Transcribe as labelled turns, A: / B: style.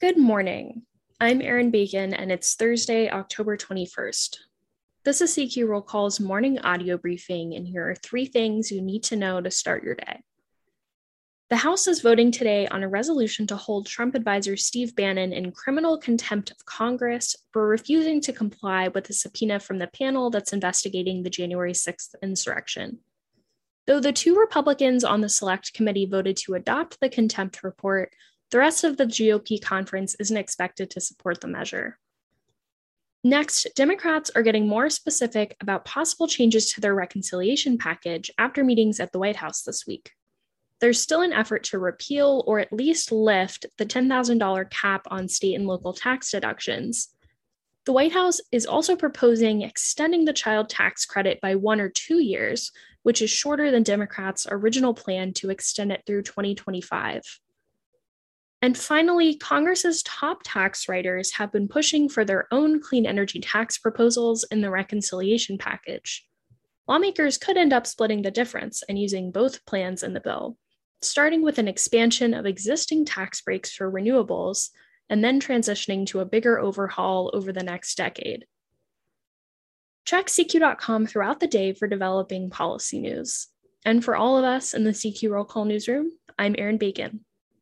A: Good morning. I'm Erin Bacon, and it's Thursday, October 21st. This is CQ Roll Call's morning audio briefing, and here are three things you need to know to start your day. The House is voting today on a resolution to hold Trump advisor Steve Bannon in criminal contempt of Congress for refusing to comply with a subpoena from the panel that's investigating the January 6th insurrection. Though the two Republicans on the select committee voted to adopt the contempt report, the rest of the GOP conference isn't expected to support the measure. Next, Democrats are getting more specific about possible changes to their reconciliation package after meetings at the White House this week. There's still an effort to repeal or at least lift the $10,000 cap on state and local tax deductions. The White House is also proposing extending the child tax credit by one or two years, which is shorter than Democrats' original plan to extend it through 2025. And finally, Congress's top tax writers have been pushing for their own clean energy tax proposals in the reconciliation package. Lawmakers could end up splitting the difference and using both plans in the bill, starting with an expansion of existing tax breaks for renewables and then transitioning to a bigger overhaul over the next decade. Check CQ.com throughout the day for developing policy news. And for all of us in the CQ Roll Call newsroom, I'm Erin Bacon.